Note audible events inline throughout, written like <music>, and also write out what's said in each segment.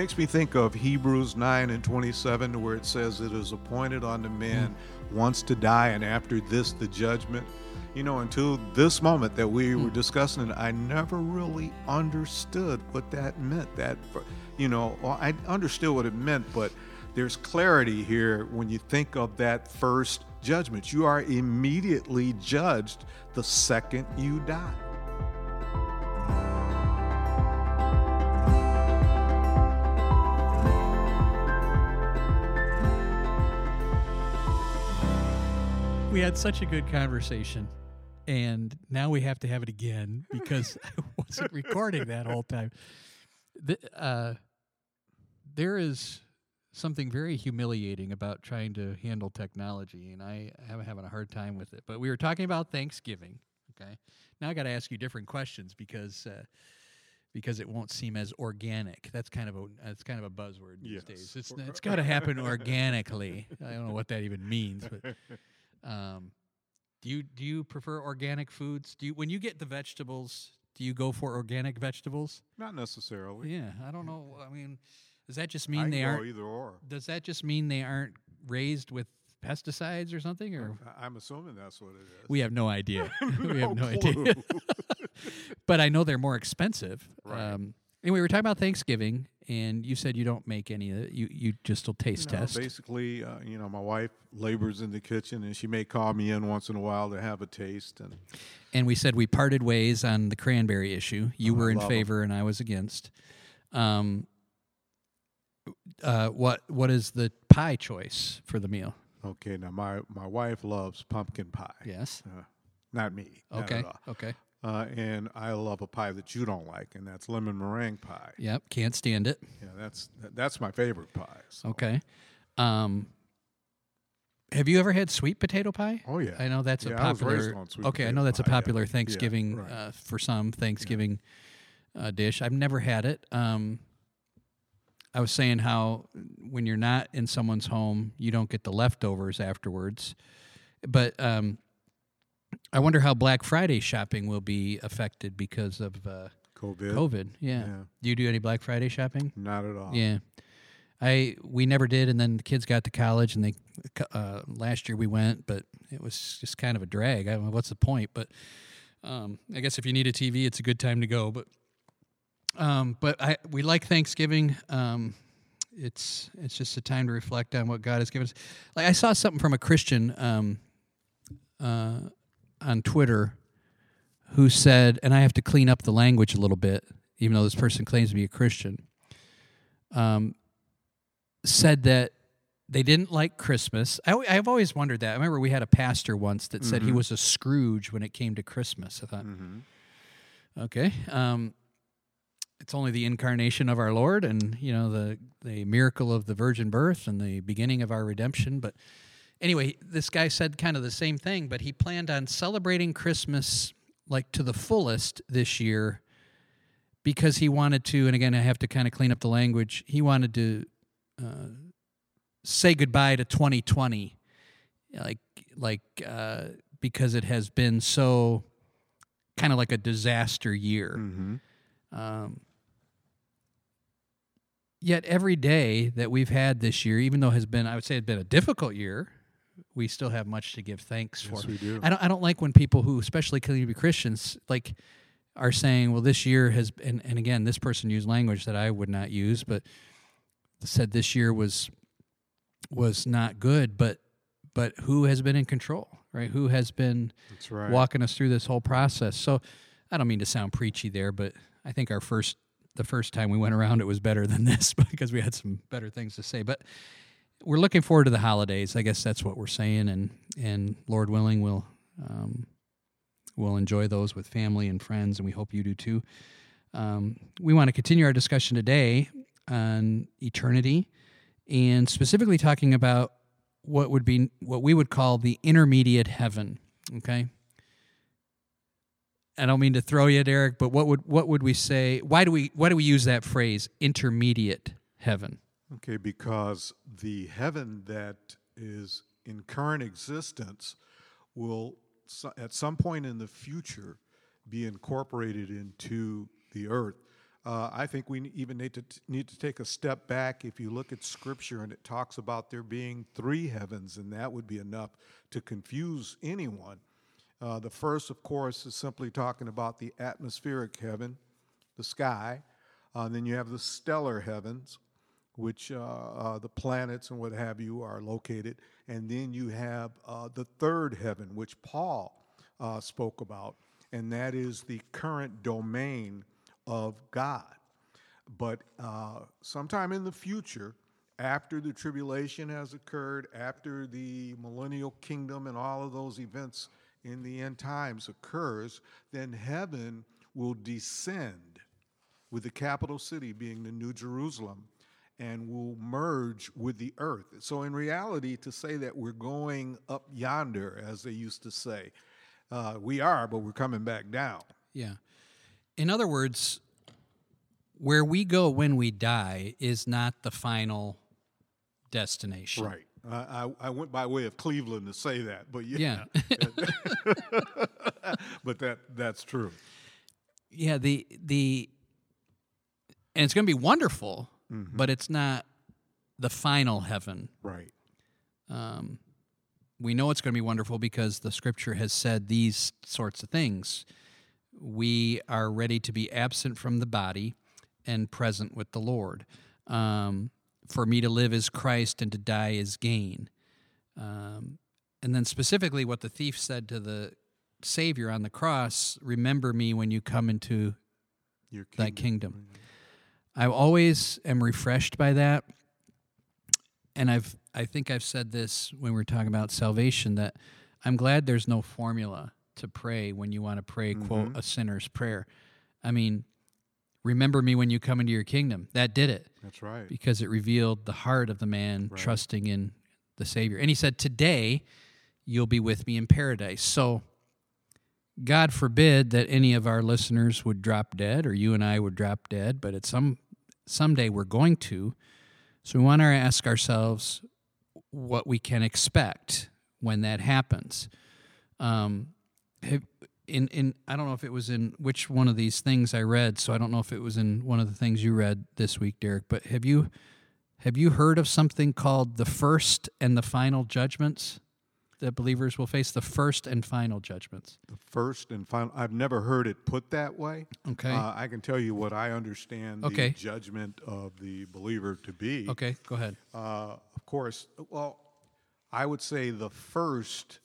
It makes me think of Hebrews 9 and 27, where it says, It is appointed unto men mm. once to die, and after this, the judgment. You know, until this moment that we mm. were discussing it, I never really understood what that meant. That, you know, I understood what it meant, but there's clarity here when you think of that first judgment. You are immediately judged the second you die. We had such a good conversation, and now we have to have it again <laughs> because I wasn't recording that whole time. The, uh, there is something very humiliating about trying to handle technology, and I am having a hard time with it. But we were talking about Thanksgiving. Okay, now I got to ask you different questions because uh, because it won't seem as organic. That's kind of a that's kind of a buzzword these yes. days. It's it's got to happen organically. I don't know what that even means, but <laughs> um, do you do you prefer organic foods? Do you when you get the vegetables? Do you go for organic vegetables? Not necessarily. Yeah, I don't know. I mean, does that just mean they aren't either or? Does that just mean they aren't raised with pesticides or something? Or I'm assuming that's what it is. We have no idea. <laughs> we have no idea. <laughs> but I know they're more expensive. Right. Um, anyway, we were talking about Thanksgiving, and you said you don't make any of it. You you just will taste no, test. Basically, uh, you know, my wife labors in the kitchen, and she may call me in once in a while to have a taste. And and we said we parted ways on the cranberry issue. You oh, were in favor, them. and I was against. Um, uh, what what is the pie choice for the meal? Okay, now my my wife loves pumpkin pie. Yes. Uh, not me. Okay. Not okay. Uh, and I love a pie that you don't like, and that's lemon meringue pie. Yep, can't stand it. Yeah, that's that's my favorite pie. So. Okay. Um, have you ever had sweet potato pie? Oh yeah, I know that's yeah, a popular. okay, I know that's pie, a popular yeah. Thanksgiving yeah, right. uh, for some Thanksgiving uh, dish. I've never had it. Um, I was saying how when you're not in someone's home, you don't get the leftovers afterwards. But um, I wonder how Black Friday shopping will be affected because of uh, COVID. COVID, yeah. yeah. Do you do any Black Friday shopping? Not at all. Yeah, I we never did, and then the kids got to college, and they uh, last year we went, but it was just kind of a drag. I don't know what's the point, but um, I guess if you need a TV, it's a good time to go. But um, but I we like Thanksgiving. Um, it's it's just a time to reflect on what God has given us. Like I saw something from a Christian um, uh, on Twitter who said, and I have to clean up the language a little bit, even though this person claims to be a Christian. Um, said that they didn't like Christmas. I, have always wondered that. I remember we had a pastor once that said mm-hmm. he was a Scrooge when it came to Christmas. I thought, mm-hmm. okay. Um, it's only the incarnation of our Lord and you know the the miracle of the virgin birth and the beginning of our redemption but anyway this guy said kind of the same thing but he planned on celebrating Christmas like to the fullest this year because he wanted to and again I have to kind of clean up the language he wanted to uh, say goodbye to 2020 like like uh, because it has been so kind of like a disaster year mm-hmm. um, yet every day that we've had this year, even though has been, I would say, it's been a difficult year, we still have much to give thanks yes, for. We do. I don't. I don't like when people who, especially be Christians, like are saying, "Well, this year has," and and again, this person used language that I would not use, but said this year was was not good. But but who has been in control, right? Who has been right. walking us through this whole process? So I don't mean to sound preachy there, but I think our first the first time we went around, it was better than <laughs> this because we had some better things to say. But we're looking forward to the holidays. I guess that's what we're saying, and and Lord willing, we'll um, we'll enjoy those with family and friends, and we hope you do too. Um, we want to continue our discussion today on eternity, and specifically talking about what would be what we would call the intermediate heaven. Okay, I don't mean to throw you, Derek, but what would what would we say? Why do we why do we use that phrase, intermediate heaven? Okay, because the heaven that is in current existence will at some point in the future be incorporated into the earth. Uh, I think we even need to need to take a step back. If you look at Scripture and it talks about there being three heavens, and that would be enough to confuse anyone. Uh, the first, of course, is simply talking about the atmospheric heaven, the sky. Uh, then you have the stellar heavens, which uh, uh, the planets and what have you are located. And then you have uh, the third heaven, which Paul spoke about, and that is the current domain of God. But sometime in the future, after the tribulation has occurred, after the millennial kingdom and all of those events in the end times occurs, then heaven will descend with the capital city being the New Jerusalem and will merge with the earth. So, in reality, to say that we're going up yonder, as they used to say, uh, we are, but we're coming back down. Yeah. In other words, where we go when we die is not the final destination. Right. I, I went by way of Cleveland to say that, but yeah. yeah. <laughs> but that that's true. Yeah, the the and it's going to be wonderful, mm-hmm. but it's not the final heaven. Right. Um, we know it's going to be wonderful because the scripture has said these sorts of things we are ready to be absent from the body and present with the Lord. Um, for me to live is Christ and to die is gain. Um, and then specifically what the thief said to the Savior on the cross remember me when you come into Your kingdom. thy kingdom. I always am refreshed by that. And I've I think I've said this when we are talking about salvation that I'm glad there's no formula to pray when you want to pray, mm-hmm. quote, a sinner's prayer. I mean, remember me when you come into your kingdom. That did it. That's right. Because it revealed the heart of the man right. trusting in the Savior. And he said, Today you'll be with me in paradise. So, God forbid that any of our listeners would drop dead or you and I would drop dead, but at some someday we're going to. So we want to ask ourselves what we can expect when that happens. Um, in in I don't know if it was in which one of these things I read, so I don't know if it was in one of the things you read this week, Derek. But have you have you heard of something called the first and the final judgments? That believers will face the first and final judgments. The first and final. I've never heard it put that way. Okay. Uh, I can tell you what I understand okay. the judgment of the believer to be. Okay, go ahead. Uh, of course, well, I would say the first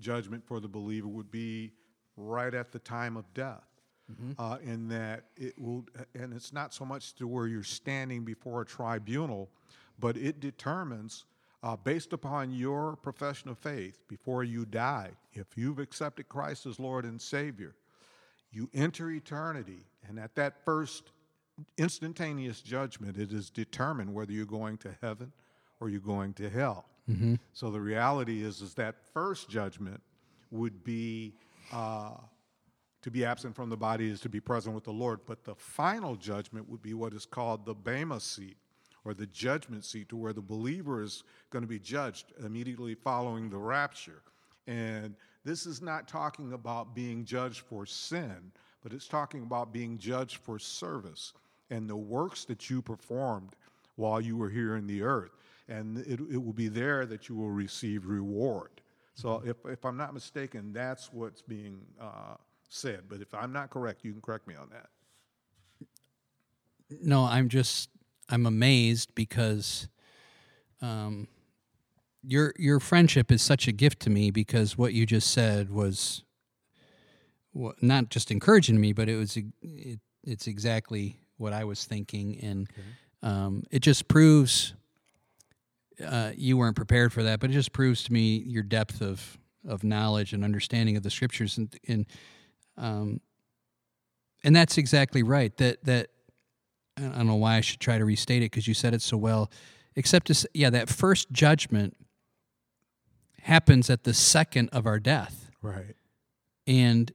judgment for the believer would be right at the time of death. Mm-hmm. Uh, in that it will, and it's not so much to where you're standing before a tribunal, but it determines, uh, based upon your profession of faith, before you die, if you've accepted Christ as Lord and Savior, you enter eternity, and at that first instantaneous judgment, it is determined whether you're going to heaven or you're going to hell. Mm-hmm. So the reality is, is that first judgment would be uh, to be absent from the body is to be present with the Lord. But the final judgment would be what is called the Bema seat or the judgment seat, to where the believer is going to be judged immediately following the rapture. And this is not talking about being judged for sin, but it's talking about being judged for service and the works that you performed while you were here in the earth. And it, it will be there that you will receive reward. So if, if I'm not mistaken, that's what's being uh, said. But if I'm not correct, you can correct me on that. No, I'm just I'm amazed because um, your your friendship is such a gift to me because what you just said was well, not just encouraging me, but it was it, it's exactly what I was thinking, and okay. um, it just proves uh, you weren't prepared for that, but it just proves to me your depth of of knowledge and understanding of the scriptures, and and um, and that's exactly right. That that I don't know why I should try to restate it because you said it so well. Except to say, yeah, that first judgment happens at the second of our death, right? And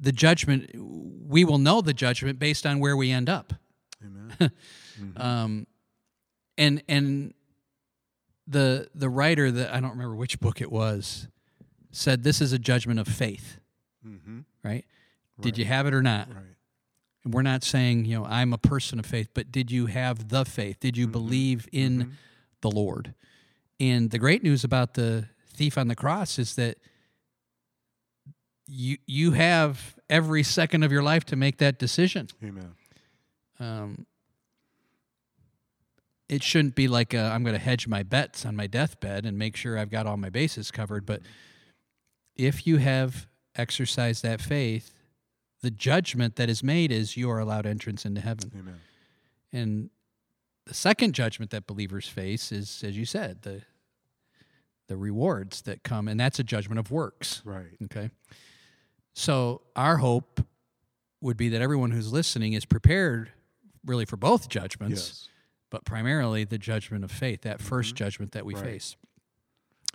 the judgment we will know the judgment based on where we end up. Amen. <laughs> mm-hmm. um, and and the the writer that I don't remember which book it was said this is a judgment of faith. Mm-hmm. Right? right? Did you have it or not? Right. And we're not saying, you know, I'm a person of faith, but did you have the faith? Did you mm-hmm. believe in mm-hmm. the Lord? And the great news about the thief on the cross is that you you have every second of your life to make that decision. Amen. Um, it shouldn't be like uh, i am going to hedge my bets on my deathbed and make sure I've got all my bases covered. But if you have exercised that faith, the judgment that is made is you are allowed entrance into heaven. Amen. And the second judgment that believers face is, as you said, the the rewards that come, and that's a judgment of works. Right. Okay. So our hope would be that everyone who's listening is prepared really for both judgments, Yes. but primarily the judgment of faith, that 1st mm-hmm. judgment that we Right. face.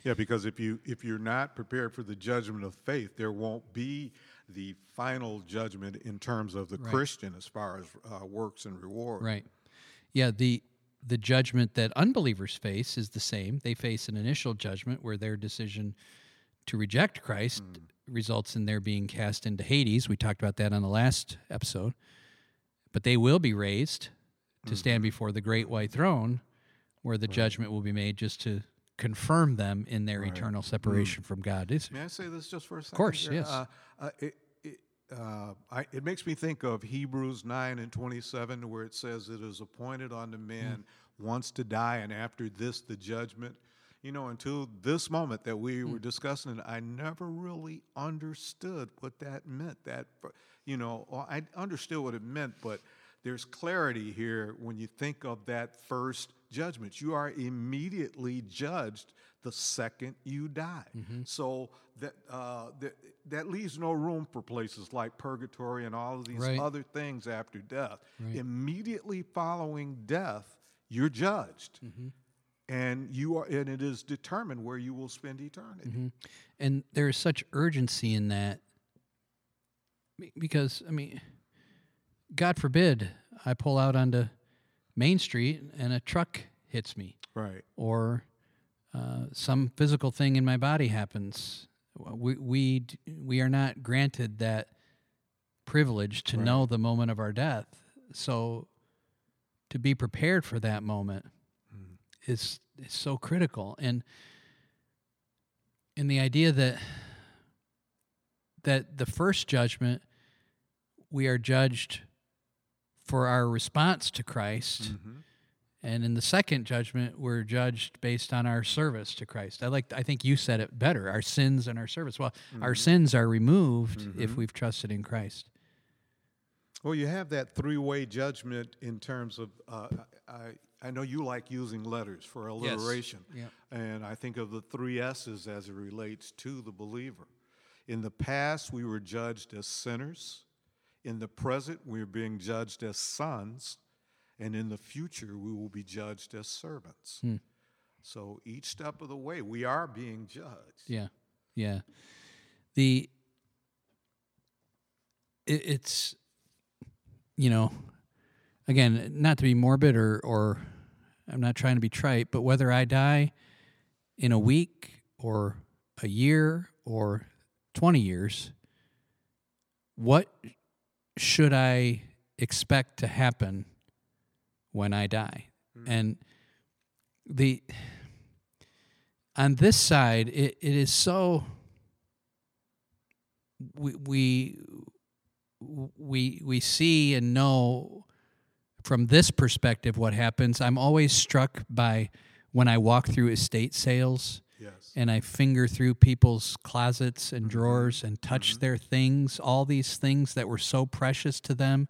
Yeah, because if you if you're not prepared for the judgment of faith, there won't be the final judgment in terms of the Right. Christian as far as uh, works and reward. Right. Yeah, the the judgment that unbelievers face is the same. They face an initial judgment where their decision to reject Christ results in their being cast into Hades. We talked about that on the last episode. But they will be raised to stand before the great white throne where the judgment will be made just to confirm them in their eternal separation from God. It's, May I say this just for a second? Of course, here? yes. Uh, uh, it, it, uh, I, it makes me think of Hebrews 9 and 27, where it says, It is appointed unto men once to die, and after this, the judgment. You know, until this moment that we were discussing it, I never really understood what that meant. That, you know, I understood what it meant, but there's clarity here when you think of that first judgment. You are immediately judged the second you die. Mm-hmm. So that, uh, that that leaves no room for places like purgatory and all of these Right. other things after death. Immediately following death, you're judged, mm-hmm. and you are, and it is determined where you will spend eternity. Mm-hmm. and there is such urgency in that because i mean god forbid i pull out onto main street and a truck hits me. Right. or uh, some physical thing in my body happens. We, we we are not granted that privilege to know the moment of our death. So to be prepared for that moment is is so critical. And and the idea that that the first judgment we are judged for our response to Christ mm-hmm. and in the second judgment we're judged based on our service to Christ. I like I think you said it better, our sins and our service. Well, our mm-hmm. sins are removed if mm-hmm. we've trusted in Christ. Well, you have that three-way judgment in terms of. Uh, I I know you like using letters for alliteration, Yep. and I think of the three S's as it relates to the believer. In the past, we were judged as sinners. In the present, we're being judged as sons, and in the future, we will be judged as servants. Hmm. So each step of the way, we are being judged. Yeah, yeah. The it, it's you know, again, not to be morbid or or I'm not trying to be trite, but whether I die in a week or a year or 20 years, what should I expect to happen when I die? Hmm. And the on this side, it, it is so we we we we see and know from this perspective what happens. I'm always struck by when I walk through estate sales. And I finger through people's closets and drawers and touch their things, all these things that were so precious to them.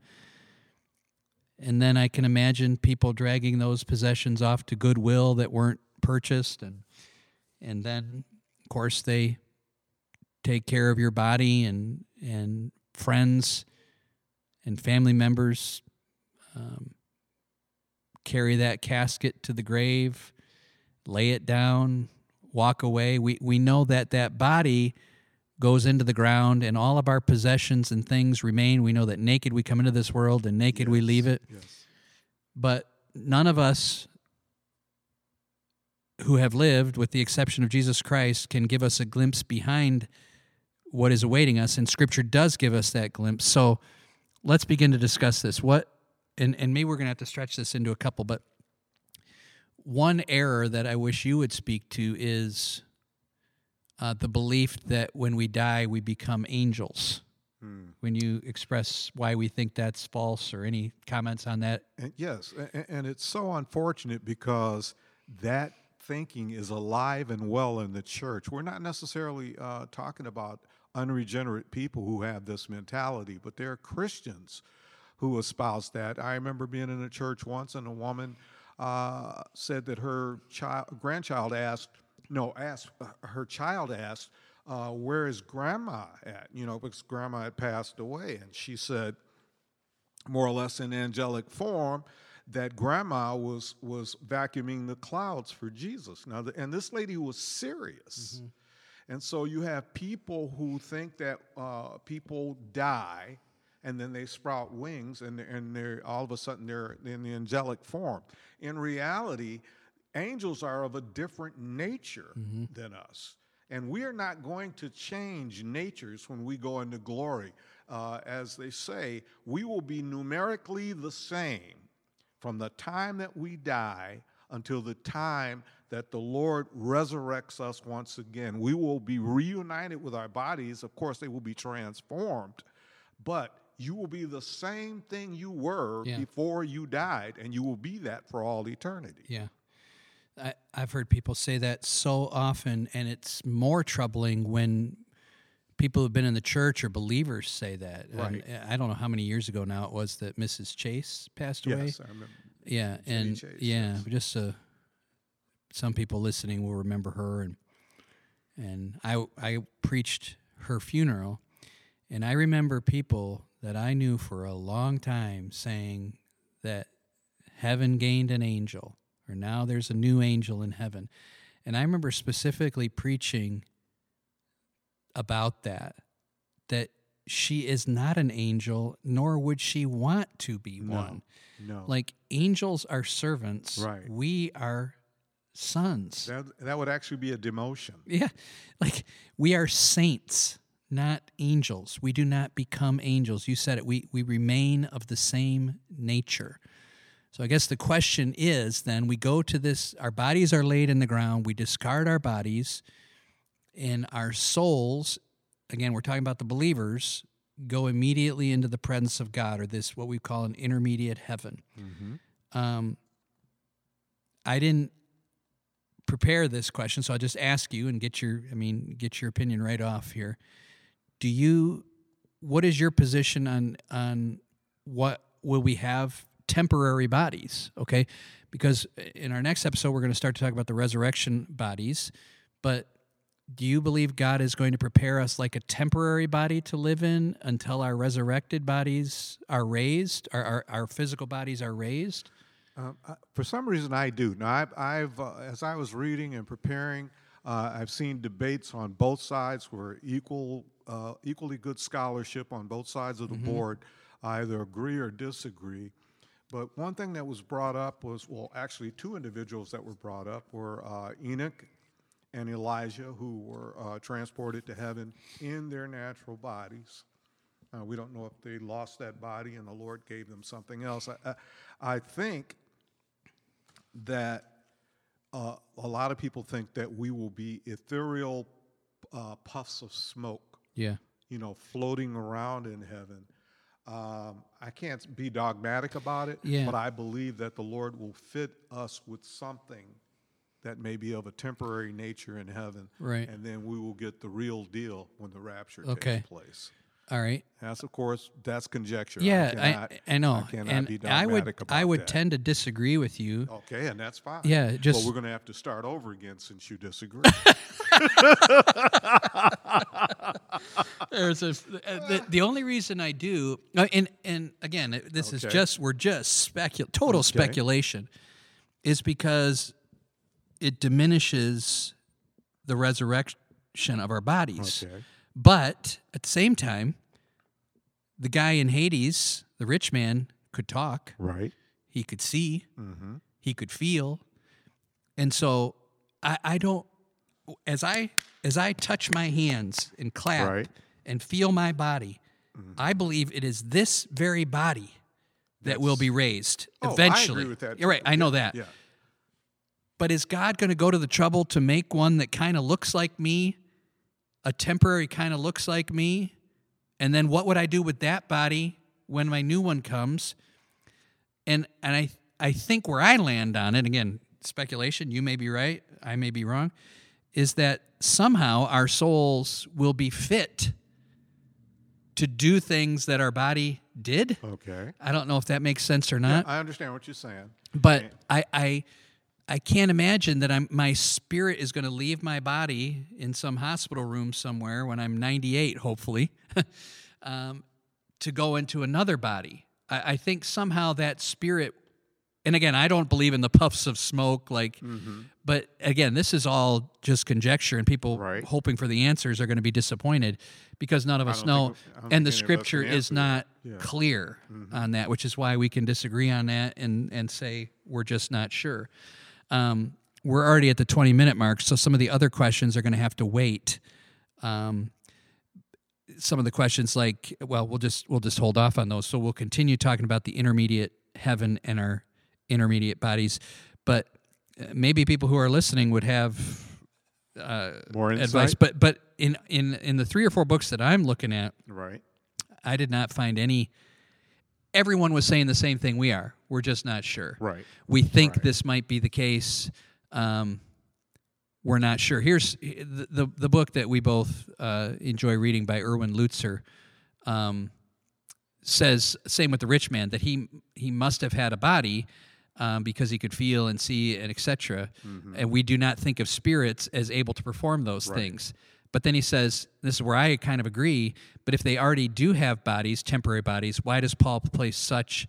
And then I can imagine people dragging those possessions off to Goodwill that weren't purchased. And and then of course they take care of your body and and friends and family members um, carry that casket to the grave lay it down walk away we we know that that body goes into the ground and all of our possessions and things remain we know that naked we come into this world and naked we leave it Yes. but none of us who have lived, with the exception of Jesus Christ, can give us a glimpse behind what is awaiting us. And Scripture does give us that glimpse. So let's begin to discuss this. What and and maybe we're gonna have to stretch this into a couple, but one error that I wish you would speak to is uh, the belief that when we die we become angels. When you express why we think that's false, or any comments on that? And yes, and, and it's so unfortunate because that thinking is alive and well in the church. We're not necessarily uh, talking about unregenerate people who have this mentality, but there are Christians who espouse that. I remember being in a church once, and a woman uh, said that her child, grandchild asked, no, asked uh, her child asked, uh, "Where is Grandma at?" You know, because Grandma had passed away, and she said, more or less in angelic form that grandma was was vacuuming the clouds for Jesus. Now, the, and this lady was serious. And so you have people who think that uh, people die and then they sprout wings and, and they're all of a sudden they're in the angelic form. In reality, angels are of a different nature than us. And we are not going to change natures when we go into glory. Uh, as they say, we will be numerically the same from the time that we die until the time that the Lord resurrects us once again. We will be reunited with our bodies. Of course, they will be transformed, but you will be the same thing you were Yeah. before you died, and you will be that for all eternity. Yeah. I, I've heard people say that so often, and it's more troubling when people who've been in the church or believers say that. And Right. I don't know how many years ago now it was that Mrs. Chase passed away. Yes, I remember. Yeah, Jenny and Chase, yeah, yes. just uh, some people listening will remember her, and and I I preached her funeral, and I remember people that I knew for a long time saying that heaven gained an angel, or now there's a new angel in heaven, and I remember specifically preaching about that, that she is not an angel, nor would she want to be one. No. Like angels are servants. Right. We are sons. that, that would actually be a demotion. Yeah. Like we are saints, not angels. We do not become angels. You said it. We we remain of the same nature. So I guess the question is then we go to this our bodies are laid in the ground, we discard our bodies and our souls again we're talking about the believers go immediately into the presence of God or this what we call an intermediate heaven. Um, I didn't prepare this question, so I'll just ask you and get your I mean get your opinion right off here. Do you what is your position on on what will we have temporary bodies, okay? Because in our next episode we're going to start to talk about the resurrection bodies, but do you believe God is going to prepare us like a temporary body to live in until our resurrected bodies are raised, our, our, our physical bodies are raised? I, for some reason, I do. Now, I've, I've uh, as I was reading and preparing, uh, I've seen debates on both sides where equal, uh, equally good scholarship on both sides of the board either agree or disagree. But one thing that was brought up was, well, actually, two individuals that were brought up were uh, Enoch and Elijah, who were uh, transported to heaven in their natural bodies. Uh, we don't know if they lost that body and the Lord gave them something else. I, I, I think that uh, a lot of people think that we will be ethereal uh, puffs of smoke, Yeah. you know, floating around in heaven. Um, I can't be dogmatic about it, Yeah. but I believe that the Lord will fit us with something that may be of a temporary nature in heaven. Right. And then we will get the real deal when the rapture Okay. takes place. All right. That's of course that's conjecture. Yeah, I, I, cannot, I, know. I and I would I would that. tend to disagree with you. Okay, and that's fine. Yeah, well, just- we're going to have to start over again since you disagree. <laughs> There's a, the, the only reason I do, uh, and and again, this is just we're just specul total speculation, is because it diminishes the resurrection of our bodies. Okay. But at the same time, the guy in Hades, the rich man, could talk. right. He could see. Mm-hmm. He could feel. And so I, I don't as I as I touch my hands and clap Right. and feel my body, I believe it is this very body that will be raised Oh, I eventually. agree with that, You're right. I know that. Yeah. But is God going to go to the trouble to make one that kind of looks like me, a temporary kind of looks like me? And then what would I do with that body when my new one comes? And and I I think where I land on it again, speculation, you may be right, I may be wrong, is that somehow our souls will be fit to do things that our body did. Okay. I don't know if that makes sense or not I understand what you're saying. but I, I I can't imagine that I'm my spirit is going to leave my body in some hospital room somewhere when I'm 98, hopefully, <laughs> um, to go into another body. I, I think somehow that spirit, and again, I don't believe in the puffs of smoke, like, but again, this is all just conjecture, and people Right. hoping for the answers are going to be disappointed because none of us know, think- and the think any of us scripture can is not Yeah. Mm-hmm. clear on that, which is why we can disagree on that and and say we're just not sure. Um, we're already at the 20 minute mark, so some of the other questions are going to have to wait. Um, some of the questions, like, well, we'll just we'll just hold off on those. So we'll continue talking about the intermediate heaven and our intermediate bodies, but uh, maybe people who are listening would have uh, More advice. But but in in in the three or four books that I'm looking at, Right. I did not find any. Everyone was saying the same thing we are. We're just not sure. Right. We think Right. this might be the case. Um, we're not sure. Here's the the, the book that we both uh, enjoy reading by Erwin Lutzer. Um, says same with the rich man that he he must have had a body um, because he could feel and see and etc. And we do not think of spirits as able to perform those things. But then he says, this is where I kind of agree. But if they already do have bodies, temporary bodies, why does Paul place such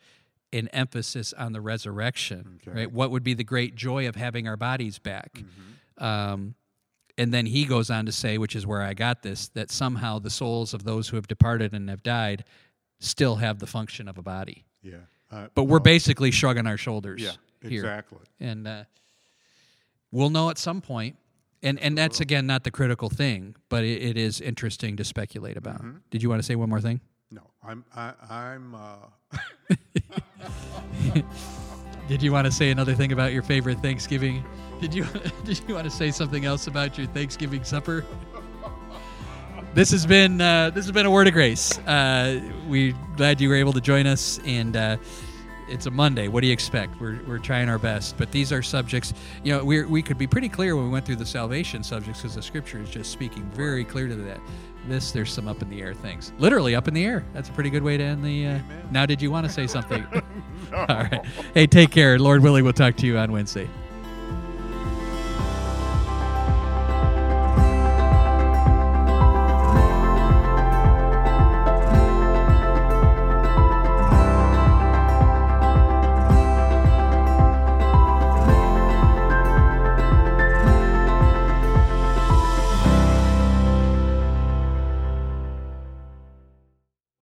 an emphasis on the resurrection? Right? What would be the great joy of having our bodies back? Um, and then he goes on to say, which is where I got this, that somehow the souls of those who have departed and have died still have the function of a body. Yeah. Uh, But we're basically shrugging our shoulders yeah. here. Exactly. And uh, we'll know at some point. And, and that's, again, not the critical thing, but it, it is interesting to speculate about. Mm-hmm. Did you want to say one more thing? No, I'm. I, I'm. Uh, <laughs> Did you want to say another thing about your favorite Thanksgiving? Did you <laughs> did you want to say something else about your Thanksgiving supper? This has been uh, this has been a word of grace. Uh, we're glad you were able to join us, and uh, it's a Monday. What do you expect? We're, we're trying our best, but these are subjects. You know, we we could be pretty clear when we went through the salvation subjects because the Scripture is just speaking very clear to that. This there's some up in the air things, literally up in the air. That's a pretty good way to end the. Uh, now, did you want to say something? <laughs> <laughs> All right. Hey, take care. Lord willing, we'll talk to you on Wednesday.